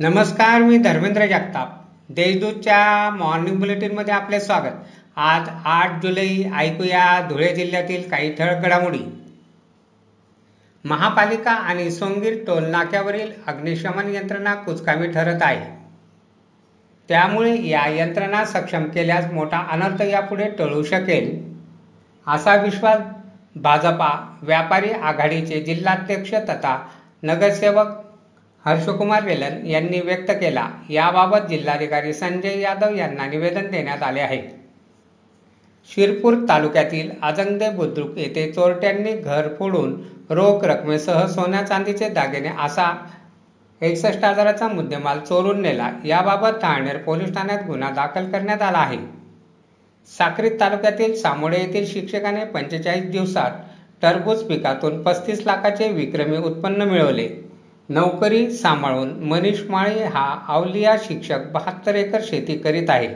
नमस्कार मी धर्मेंद्र जगताप. देशदूतच्या मॉर्निंग बुलेटिनमध्ये आपले स्वागत. आज आठ जुलै ऐकूया धुळे जिल्ह्यातील काही ठळक घडामोडी. महापालिका आणि सोंगीर टोलनाक्यावरील अग्निशमन यंत्रणा कुचकामी ठरत आहे. त्यामुळे या यंत्रणा सक्षम केल्यास मोठा अनर्थ यापुढे टळू शकेल असा विश्वास भाजपा व्यापारी आघाडीचे जिल्हाध्यक्ष तथा नगरसेवक हर्षकुमार वेलन यांनी व्यक्त केला. याबाबत जिल्हाधिकारी संजय यादव यांना निवेदन देण्यात आले आहे. शिरपूर तालुक्यातील आजंगदे बुद्रुक येथे चोरट्यांनी घर फोडून रोख रकमेसह सोन्या चांदीचे दागिने असा एकसष्ट हजाराचा मुद्देमाल चोरून नेला. याबाबत ठाणेर पोलीस ठाण्यात गुन्हा दाखल करण्यात आला आहे. साक्रीत तालुक्यातील सामोडे येथील शिक्षकाने पंचेचाळीस दिवसात टरबूज पिकातून पस्तीस लाखाचे विक्रमी उत्पन्न मिळवले. नोकरी सांभाळून मनीष माळे हा आवलिया शिक्षक बहात्तर एकर शेती करीत आहे.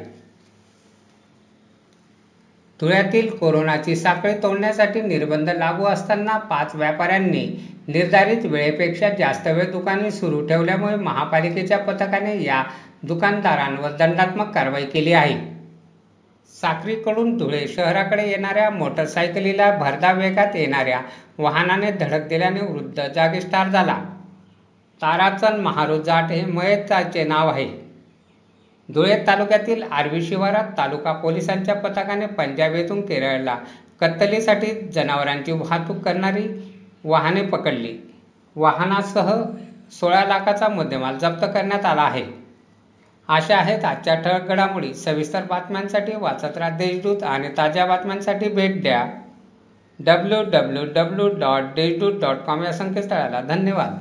धुळ्यातील कोरोनाची साखळी तोडण्यासाठी निर्बंध लागू असताना पाच व्यापाऱ्यांनी निर्धारित वेळेपेक्षा जास्त वेळ दुकाने सुरू ठेवल्यामुळे महापालिकेच्या पथकाने या दुकानदारांवर दंडात्मक कारवाई केली आहे. साखरीकडून धुळे शहराकडे येणाऱ्या मोटरसायकलीला भरधा वेगात येणाऱ्या वाहनाने धडक दिल्याने वृद्ध जागीच ठार झाला. ताराचंद महारू जाट हे मयताचे नाव आहे. धुळे तालुक्यातील आर्वी शिवारात तालुका पोलिसांच्या पथकाने पंजाब येथून केरळला कत्तलीसाठी जनावरांची वाहतूक करणारी वाहने पकडली. वाहनासह सोळा लाखाचा मुद्देमाल जप्त करण्यात आला आहे. अशा आहेत आजच्या ठळक घडामोडी सविस्तर बातम्यांसाठी वाचत राहा देशदूत आणि ताज्या बातम्यांसाठी भेट द्या. W W W dot Deshdoot dot com या संकेतस्थळाला धन्यवाद.